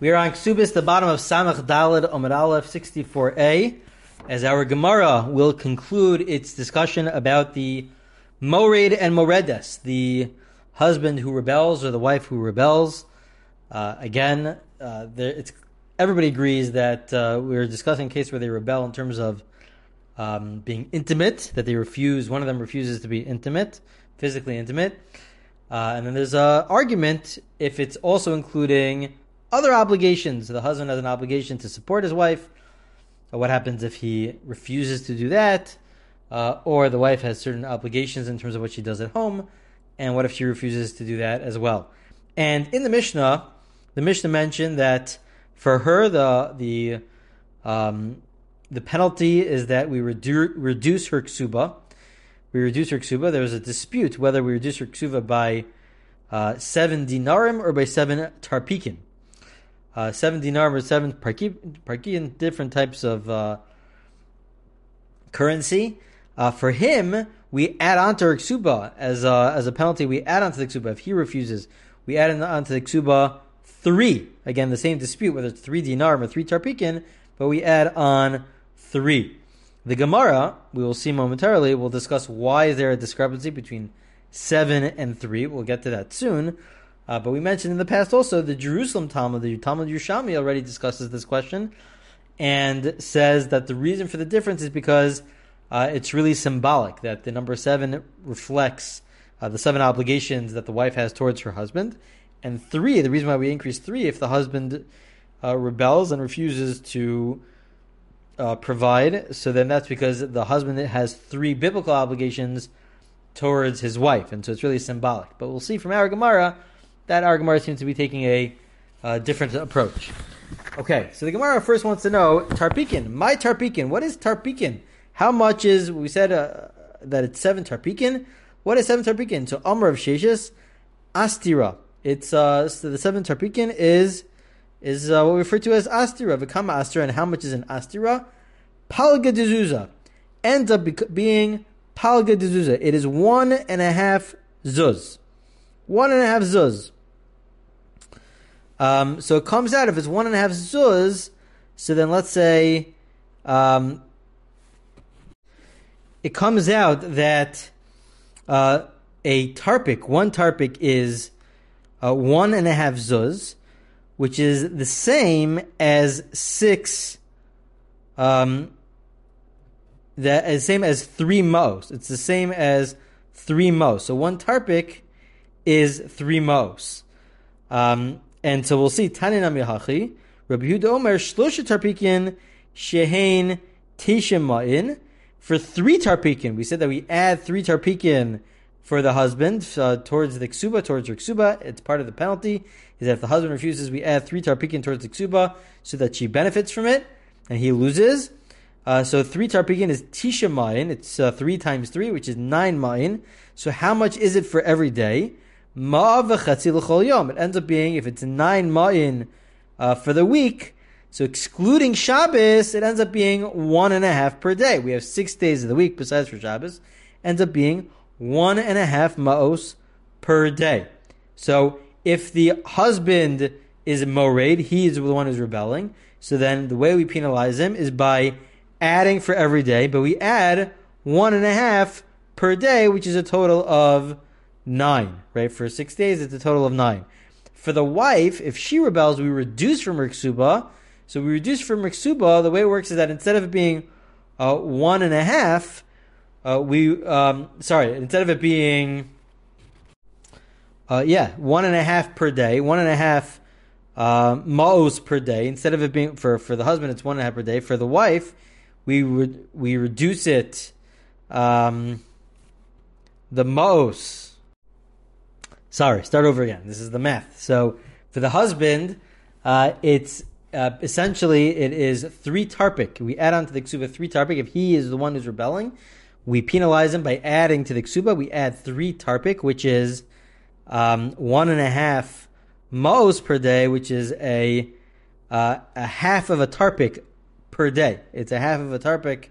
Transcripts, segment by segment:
We are on Kesubos, the bottom of Samach Daled Amud Aleph 64a, as our Gemara will conclude its discussion about the Mored and Moredes, the husband who rebels or the wife who rebels. Uh, again, uh, there, everybody agrees that uh, we're discussing a case where they rebel in terms of um, being intimate, that they refuse, one of them refuses to be intimate, physically intimate. Uh, and then there's an argument if it's also including other obligations. The husband has an obligation to support his wife. What happens if he refuses to do that? Uh, or the wife has certain obligations in terms of what she does at home. And what if she refuses to do that as well? And in the Mishnah, the Mishnah mentioned that for her, the the um, the penalty is that we redu- reduce her ksuba. We reduce her ksuba. There was a dispute whether we reduce her ksuba by uh, seven dinarim or by seven tarpikin uh, seven dinar or seven parki, different types of uh, currency. Uh, for him, we add on to our ksuba as a, as a penalty. We add on to the ksuba. If he refuses, we add on to the ksuba three. Again, the same dispute whether it's three dinar or three tarpikin, but we add on three. The Gemara, we will see momentarily, will discuss why is there a discrepancy between seven and three. We'll get to that soon. Uh, but we mentioned in the past also the Jerusalem Talmud, the Talmud Yerushalmi already discusses this question and says that the reason for the difference is because uh, it's really symbolic that the number seven reflects uh, the seven obligations that the wife has towards her husband, and three, the reason why we increase three, if the husband uh, rebels and refuses to uh, provide, so then that's because the husband has three biblical obligations towards his wife, and so it's really symbolic. But we'll see from our Gemara that our Gemara seems to be taking a uh, different approach. Okay, so the Gemara first wants to know tarpikin. My tarpikin. What is tarpikin? How much is we said uh, that it's seven tarpikin? What is seven tarpikin? So Amar Rav Sheshes, Astira. It's uh, so the seven tarpikin is is uh, what we refer to as Astira. Vikama Astira, and how much is an Astira? Palga de ends up being Palga de It is one and a half zuz. One and a half zuz. Um, so it comes out if it's one and a half zuz. So then let's say um, it comes out that uh, a tarpik, one tarpik is uh, one and a half zuz, which is the same as six. Um, that is the same as three mos. It's the same as three mos. So one tarpik is three mos. Um, and so we'll see Tanin Amihachi, Rabbi Yehuda Omer, Shlosha Tarpikin, Shehain Tishim For three Tarpikin, we said that we add three Tarpikin for the husband uh, towards the ksuba, towards her ksuba. It's part of the penalty. Is that if the husband refuses, we add three tarpikin towards the ksuba so that she benefits from it and he loses. Uh, so three tarpikin is tisha mayin. It's uh, three times three, which is nine mayin. So how much is it for every day? It ends up being, if it's nine ma'in uh, for the week, so excluding Shabbos, it ends up being one and a half per day. We have six days of the week besides for Shabbos. Ends up being one and a half ma'os per day. So if the husband is mored, he is the one who's rebelling. So then the way we penalize him is by adding for every day, but we add one and a half per day, which is a total of nine, right? For six days, it's a total of nine. For the wife, if she rebels, we reduce from her ksuba. So we reduce from her ksuba. The way it works is that instead of it being uh, one and a half, uh, we um, sorry, instead of it being uh, yeah, one and a half per day, one and a half uh, maos per day. Instead of it being for for the husband, it's one and a half per day. For the wife, we re- we reduce it um, the maos Sorry, start over again. This is the math. So for the husband, uh, it's uh, essentially it is three tarpik. We add on to the ksuba three tarpik. If he is the one who's rebelling, we penalize him by adding to the ksuba. We add three tarpik, which is um, one and a half mos per day, which is a uh, a half of a tarpik per day. It's a half of a tarpik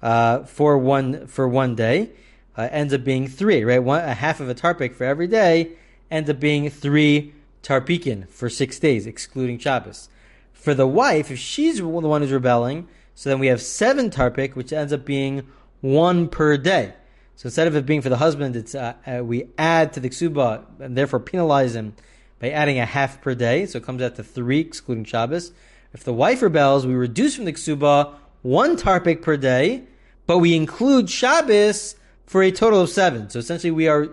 uh, for one for one day uh, ends up being three, right? One, a half of a tarpik for every day ends up being three tarpikin for six days, excluding Shabbos. For the wife, if she's the one who's rebelling, so then we have seven tarpik, which ends up being one per day. So instead of it being for the husband, it's uh, uh, we add to the ksuba and therefore penalize him by adding a half per day. So it comes out to three, excluding Shabbos. If the wife rebels, we reduce from the ksuba one tarpik per day, but we include Shabbos for a total of seven. So essentially, we are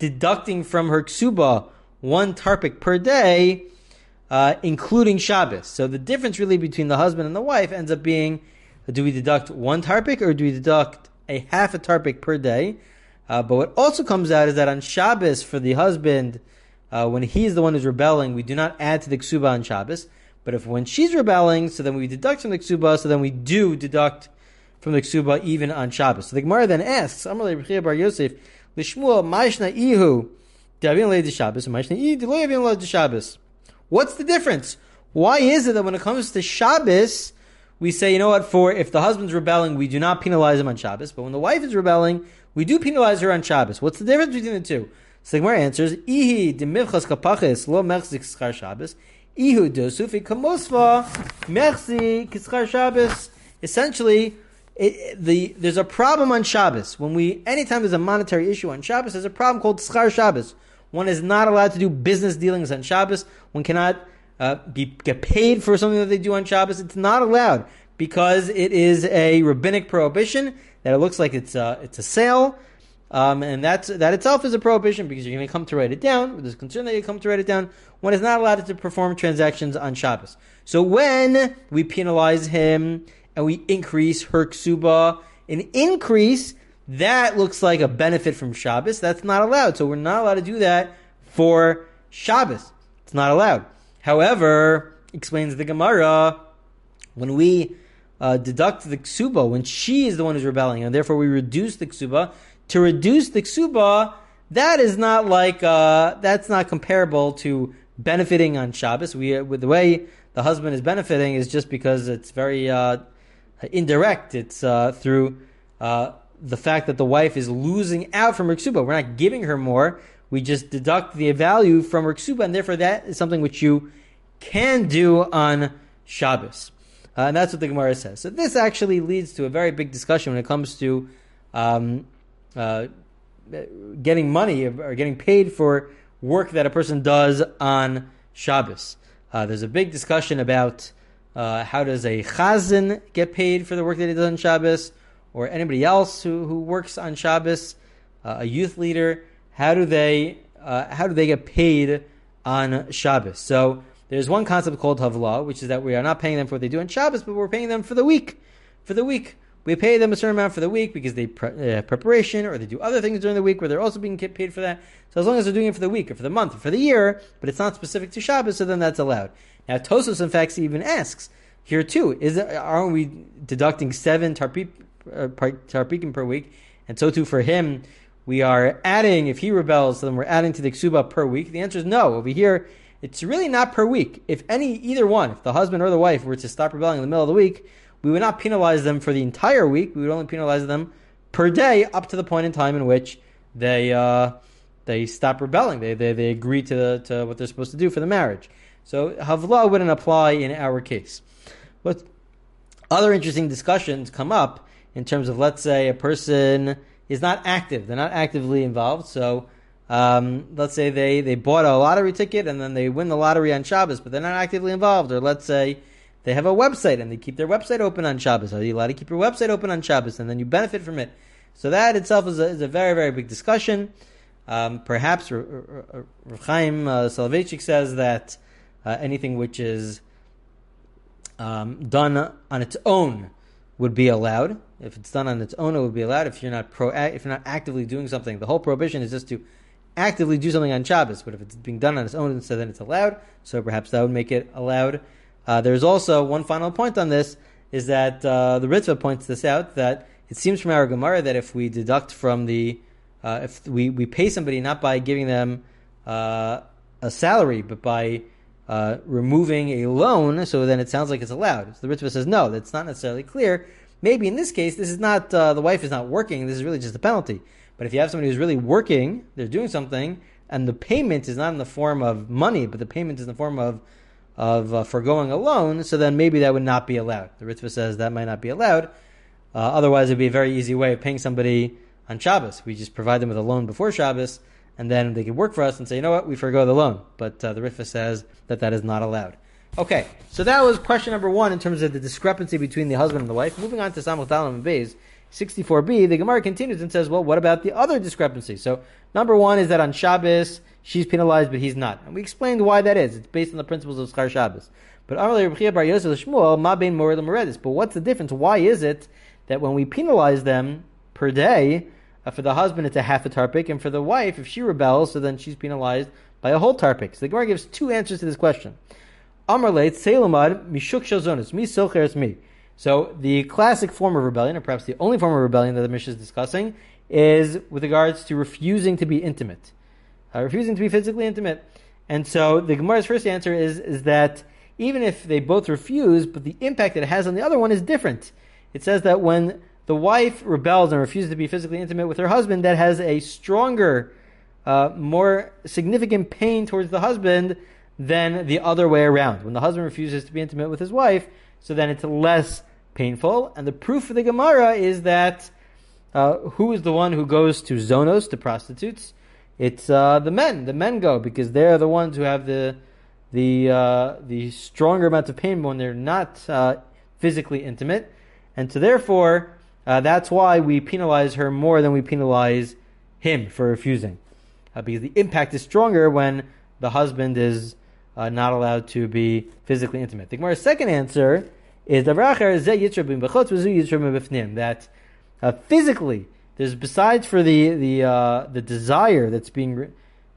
deducting from her ksuba one tarpik per day, uh, including Shabbos. So the difference really between the husband and the wife ends up being: do we deduct one tarpik or do we deduct a half a tarpik per day? Uh, but what also comes out is that on Shabbos for the husband, uh, when he's the one who's rebelling, we do not add to the ksuba on Shabbos. But if when she's rebelling, so then we deduct from the ksuba, so then we do deduct from the ksuba even on Shabbos. So the Gemara then asks, Amalei Rav Chiya Bar Yosef, Lishmuel Maishna Ihu, Davin Leid Shabbos, Maishna Ihu, Deloyavin Leid Shabbos. What's the difference? Why is it that when it comes to Shabbos, we say, you know what, for if the husband's rebelling, we do not penalize him on Shabbos, but when the wife is rebelling, we do penalize her on Shabbos. What's the difference between the two? So the Gemara answers, Ihi demivchas kapachis lo mechzik schar Shabbos, Ihu dosufi kamosva mechzi kischar Shabbos. Essentially, it, the there's a problem on Shabbos when we anytime there's a monetary issue on Shabbos, there's a problem called schar Shabbos. One is not allowed to do business dealings on Shabbos. One cannot uh, be, get paid for something that they do on Shabbos. It's not allowed because it is a rabbinic prohibition that it looks like it's a, it's a sale. Um, and that's, that itself is a prohibition because you're going to come to write it down. There's concern that you come to write it down. One is not allowed to perform transactions on Shabbos. So when we penalize him and we increase her ksuba, an increase that looks like a benefit from Shabbos. That's not allowed. So we're not allowed to do that for Shabbos. It's not allowed. However, explains the Gemara, when we uh, deduct the ksuba, when she is the one who's rebelling, and therefore we reduce the ksuba, to reduce the ksuba, that is not like, uh, that's not comparable to benefiting on Shabbos. We, uh, with the way the husband is benefiting is just because it's very uh, indirect. It's uh, through uh, the fact that the wife is losing out from her. We're not giving her more we just deduct the value from Riksuba, and therefore that is something which you can do on Shabbos. Uh, and that's what the Gemara says. So this actually leads to a very big discussion when it comes to um, uh, getting money or getting paid for work that a person does on Shabbos. Uh, there's a big discussion about uh, how does a chazan get paid for the work that he does on Shabbos, or anybody else who, who works on Shabbos, uh, a youth leader how do they uh, how do they get paid on Shabbos? So there's one concept called havla, which is that we are not paying them for what they do on Shabbos, but we're paying them for the week. For the week, we pay them a certain amount for the week because they pre- uh, preparation or they do other things during the week where they're also being paid for that. So as long as they're doing it for the week or for the month or for the year, but it's not specific to Shabbos, so then that's allowed. Now Tosfos in fact even asks here too: Is aren't we deducting seven tarpik, uh, per week? And so too for him, we are adding, if he rebels, then we're adding to the ksuba per week? The answer is no. Over here, it's really not per week. If any, either one, if the husband or the wife were to stop rebelling in the middle of the week, we would not penalize them for the entire week. We would only penalize them per day up to the point in time in which they uh, they stop rebelling. They, they, they agree to, the, to what they're supposed to do for the marriage. So Havla wouldn't apply in our case. But other interesting discussions come up in terms of, let's say, a person is not active. They're not actively involved. So um, let's say they, they bought a lottery ticket and then they win the lottery on Shabbos, but they're not actively involved. Or let's say they have a website and they keep their website open on Shabbos. Are you allowed to keep your website open on Shabbos and then you benefit from it? So that itself is a, is a very, very big discussion. Um, perhaps R- R- R- Chaim uh, Soloveitchik says that uh, anything which is um, done on its own would be allowed. If it's done on its own, it would be allowed. If you're not pro, if you're not actively doing something, the whole prohibition is just to actively do something on Shabbos. But if it's being done on its own, so then it's allowed. So perhaps that would make it allowed. Uh, there's also one final point on this: is that uh, the Ritva points this out that it seems from our Gemara that if we deduct from the uh, if we, we pay somebody not by giving them uh, a salary, but by uh, removing a loan, so then it sounds like it's allowed. So the Ritva says no, that's not necessarily clear. Maybe in this case, this is not uh, the wife is not working. This is really just a penalty. But if you have somebody who's really working, they're doing something, and the payment is not in the form of money, but the payment is in the form of of uh, foregoing a loan, so then maybe that would not be allowed. The Ritva says that might not be allowed. Uh, otherwise, it'd be a very easy way of paying somebody on Shabbos. We just provide them with a loan before Shabbos, and then they could work for us and say, you know what, we forego the loan. But uh, the Ritva says that that is not allowed. Okay, so that was question number one in terms of the discrepancy between the husband and the wife. Moving on to Samach Daled Amud Beis, 64b, the Gemara continues and says, well, what about the other discrepancy? So, number one is that on Shabbos, she's penalized, but he's not. And we explained why that is. It's based on the principles of Schar Shabbos. But But what's the difference? Why is it that when we penalize them per day, uh, for the husband it's a half a tarpik, and for the wife, if she rebels, so then she's penalized by a whole tarpik? So the Gemara gives two answers to this question. Mishuk Shazonis, Mi. So the classic form of rebellion, or perhaps the only form of rebellion that the Mishnah is discussing, is with regards to refusing to be intimate, uh, refusing to be physically intimate. And so the Gemara's first answer is is that even if they both refuse, but the impact that it has on the other one is different. It says that when the wife rebels and refuses to be physically intimate with her husband, that has a stronger, uh, more significant pain towards the husband than the other way around. When the husband refuses to be intimate with his wife, so then it's less painful. And the proof for the Gemara is that uh, who is the one who goes to zonos, to prostitutes? It's uh, the men. The men go because they're the ones who have the the uh, the stronger amount of pain when they're not uh, physically intimate, and so therefore uh, that's why we penalize her more than we penalize him for refusing, uh, because the impact is stronger when the husband is uh, not allowed to be physically intimate. The Gemara's second answer is that physically, there's besides for the the uh, the desire that's being re-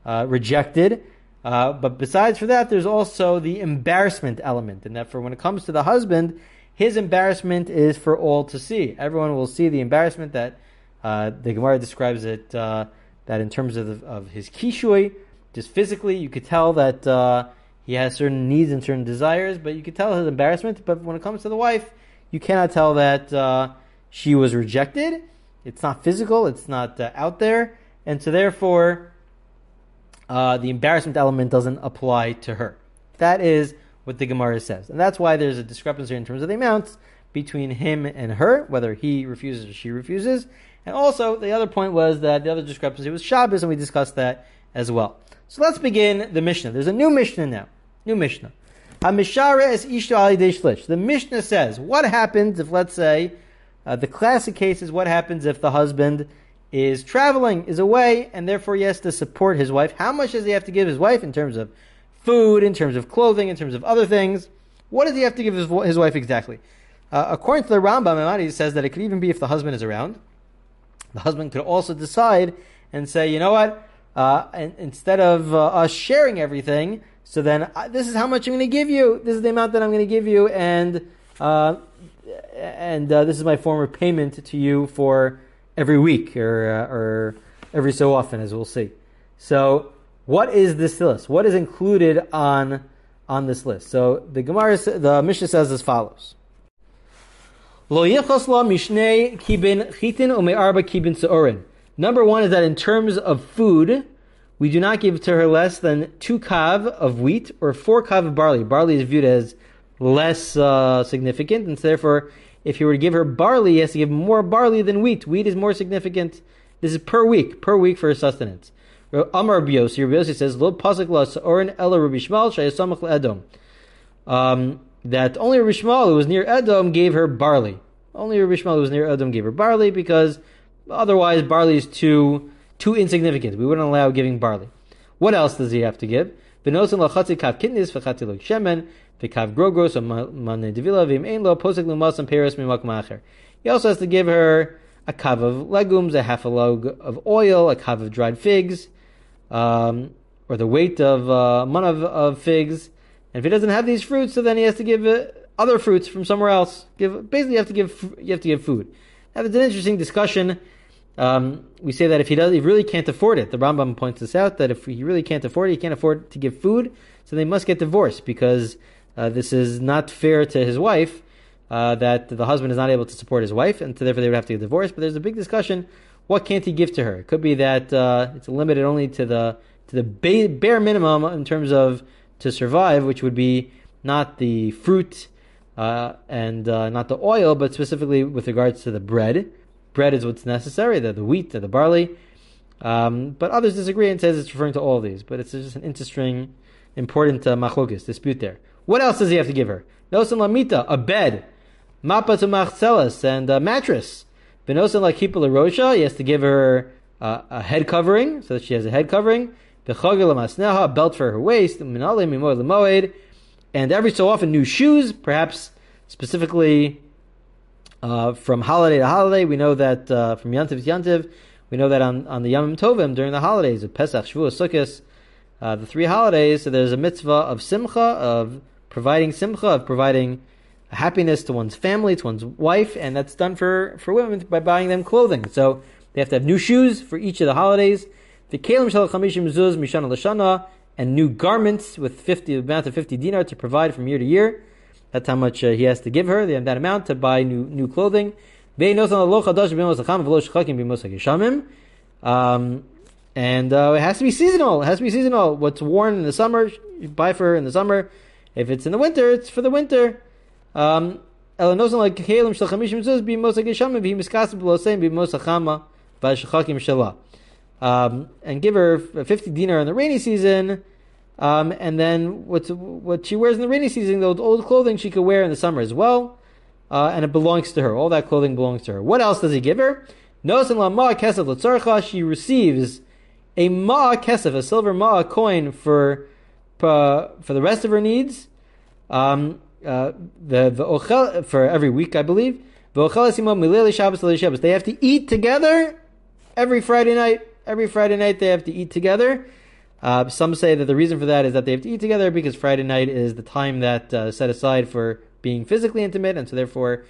uh, rejected, uh, but besides for that, there's also the embarrassment element, and that for when it comes to the husband, his embarrassment is for all to see. Everyone will see the embarrassment that uh, the Gemara describes it uh, that in terms of of his kishui, just physically, you could tell that he has certain needs and certain desires, but you could tell his embarrassment. But when it comes to the wife, you cannot tell that uh, she was rejected. It's not physical. It's not uh, out there, and so therefore, uh, the embarrassment element doesn't apply to her. That is what the Gemara says, and that's why there's a discrepancy in terms of the amounts between him and her, whether he refuses or she refuses. And also, the other point was that the other discrepancy was Shabbos, and we discussed that as well. So let's begin the Mishnah. There's a new Mishnah now. New Mishnah. The Mishnah says, what happens if, let's say, uh, the classic case is what happens if the husband is traveling, is away, and therefore he has to support his wife. How much does he have to give his wife in terms of food, in terms of clothing, in terms of other things? What does he have to give his, his wife exactly? Uh, according to the Rambam, he says that it could even be if the husband is around. The husband could also decide and say, you know what, uh, and instead of uh, us sharing everything, so then uh, this is how much I'm going to give you. This is the amount that I'm going to give you, and uh, and uh, this is my form of payment to you for every week or uh, or every so often, as we'll see. So, what is this list? What is included on on this list? So the Gemara, the Mishnah says as follows. Number one is that in terms of food, we do not give to her less than two kav of wheat or four kav of barley. Barley is viewed as less uh, significant, and therefore, if you were to give her barley, he has to give more barley than wheat. Wheat is more significant. This is per week, per week for sustenance. Amar Biosi, Biosi says, "Lo la sa'orin Rabbi shayasamach Edom." Um, that only Rabbi who was near Edom, gave her barley. Only Rabbi who was near Edom, gave her barley because Otherwise, barley is too too insignificant. We wouldn't allow giving barley. What else does he have to give? V'nosin lachatzi kav kitnis v'chati shemen He also has to give her a kav of legumes, a half a log of oil, a kav of dried figs, um, or the weight of uh, man of, of, figs. And if he doesn't have these fruits, so then he has to give uh, other fruits from somewhere else. Give basically you have to give you have to give food. Now, it's an interesting discussion um, we say that if he does, he really can't afford it. The Rambam points this out that if he really can't afford it, he can't afford to give food, so they must get divorced because uh, this is not fair to his wife. Uh, that the husband is not able to support his wife, and so therefore they would have to get divorced. But there's a big discussion: what can't he give to her? It could be that uh, it's limited only to the to the ba- bare minimum in terms of to survive, which would be not the fruit uh, and uh, not the oil, but specifically with regards to the bread. Bread is what's necessary, the, the wheat, the, the barley. Um, but others disagree and says it's referring to all these. But it's just an interesting, important uh, dispute there. What else does he have to give her? Nosan lamita, a bed. Mapa to machzelas, and a mattress. Benosan lakipa larosha, he has to give her uh, a head covering, so that she has a head covering. Bechagel lamasneha, a belt for her waist. Minale mimoy lemoed, and every so often new shoes, perhaps specifically uh, from holiday to holiday. We know that uh, from Yantiv to Yantiv, we know that on, on the Yom Tovim during the holidays of Pesach, Shavuot, Sukkot, uh, the three holidays, so there's a mitzvah of simcha, of providing simcha, of providing happiness to one's family, to one's wife, and that's done for, for women by buying them clothing. So they have to have new shoes for each of the holidays. The kelim shel chamishim zuz mishana l'shana, and new garments with 50 amount of 50 dinar to provide from year to year. That's how much uh, he has to give her, They have that amount to buy new new clothing. Um, and uh, it has to be seasonal. It has to be seasonal. What's worn in the summer, buy for her in the summer. If it's in the winter, it's for the winter. Um, um, and give her 50 dinar in the rainy season, um, and then what's, what she wears in the rainy season, the old clothing she could wear in the summer as well, uh, and it belongs to her. All that clothing belongs to her. What else does he give her? She receives a ma kesef, a silver ma coin for uh, for the rest of her needs. Um, uh, the, the for every week, I believe. They have to eat together every Friday night. Every Friday night they have to eat together. Uh, some say that the reason for that is that they have to eat together because Friday night is the time that uh, set aside for being physically intimate, and so therefore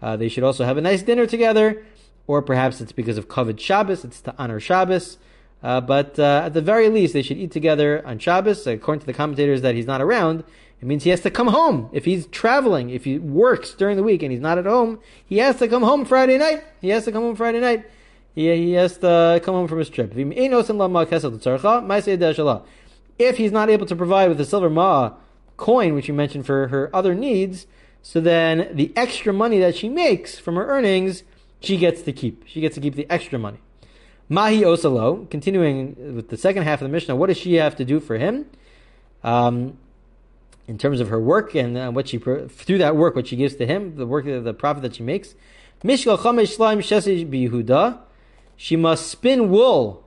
uh, they should also have a nice dinner together. Or perhaps it's because of kavod Shabbos; it's to honor Shabbos. Uh, but uh, at the very least, they should eat together on Shabbos. According to the commentators, that he's not around, it means he has to come home. If he's traveling, if he works during the week and he's not at home, he has to come home Friday night. He has to come home Friday night. He, he has to come home from his trip. If he's not able to provide with the silver ma coin, which you mentioned for her other needs, so then the extra money that she makes from her earnings, she gets to keep. She gets to keep the extra money. Mahi Osalo, continuing with the second half of the Mishnah, what does she have to do for him? Um, in terms of her work and uh, what she through that work, what she gives to him, the work, of the profit that she makes. Mishkal chamesh slime shesish bihuda. She must spin wool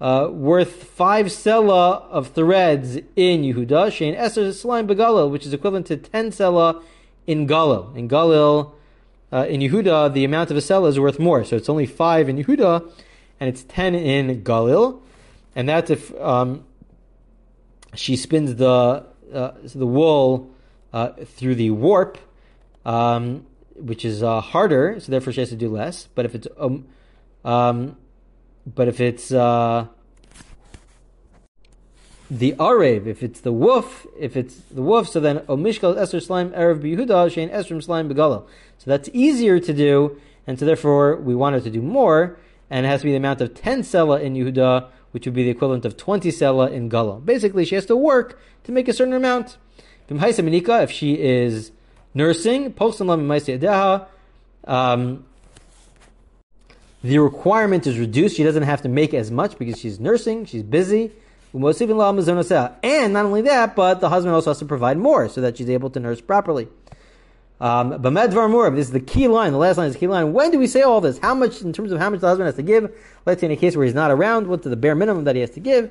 uh, worth five sela of threads in Yehuda. Shein eser slime begalil, which is equivalent to ten sela in Galil. In Galil, uh, in Yehuda, the amount of a sela is worth more, so it's only five in Yehuda and it's 10 in Galil. And that's if um, she spins the, uh, the wool uh, through the warp, um, which is uh, harder, so therefore she has to do less. But if it's um, um but if it's uh, the arev, if it's the weft, if it's the weft, so then omishkal eser slime erev bihuda shein esrim slime begala. So that's easier to do, and so therefore we wanted to do more and it has to be the amount of 10 sela in Yehuda, which would be the equivalent of 20 sela in Gala. Basically, she has to work to make a certain amount. If she is nursing, um, the requirement is reduced. She doesn't have to make as much because she's nursing, she's busy. And not only that, but the husband also has to provide more so that she's able to nurse properly. Um, This is the key line. The last line is the key line. When do we say all this? How much, in terms of how much the husband has to give? Let's say in a case where he's not around, what's the bare minimum that he has to give?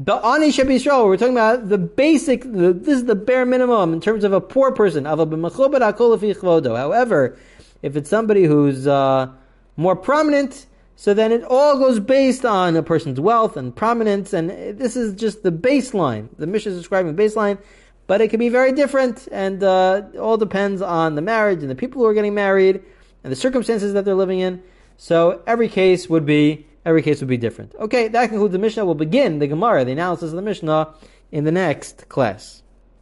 Ani Shebi Yisrael, we're talking about the basic, the, this is the bare minimum in terms of a poor person. However, if it's somebody who's uh, more prominent, so then it all goes based on a person's wealth and prominence, and this is just the baseline. The Mishnah is describing the baseline but it can be very different, and uh, all depends on the marriage and the people who are getting married and the circumstances that they're living in. So every case would be every case would be different. Okay, that concludes the Mishnah. We'll begin the Gemara, the analysis of the Mishnah, in the next class.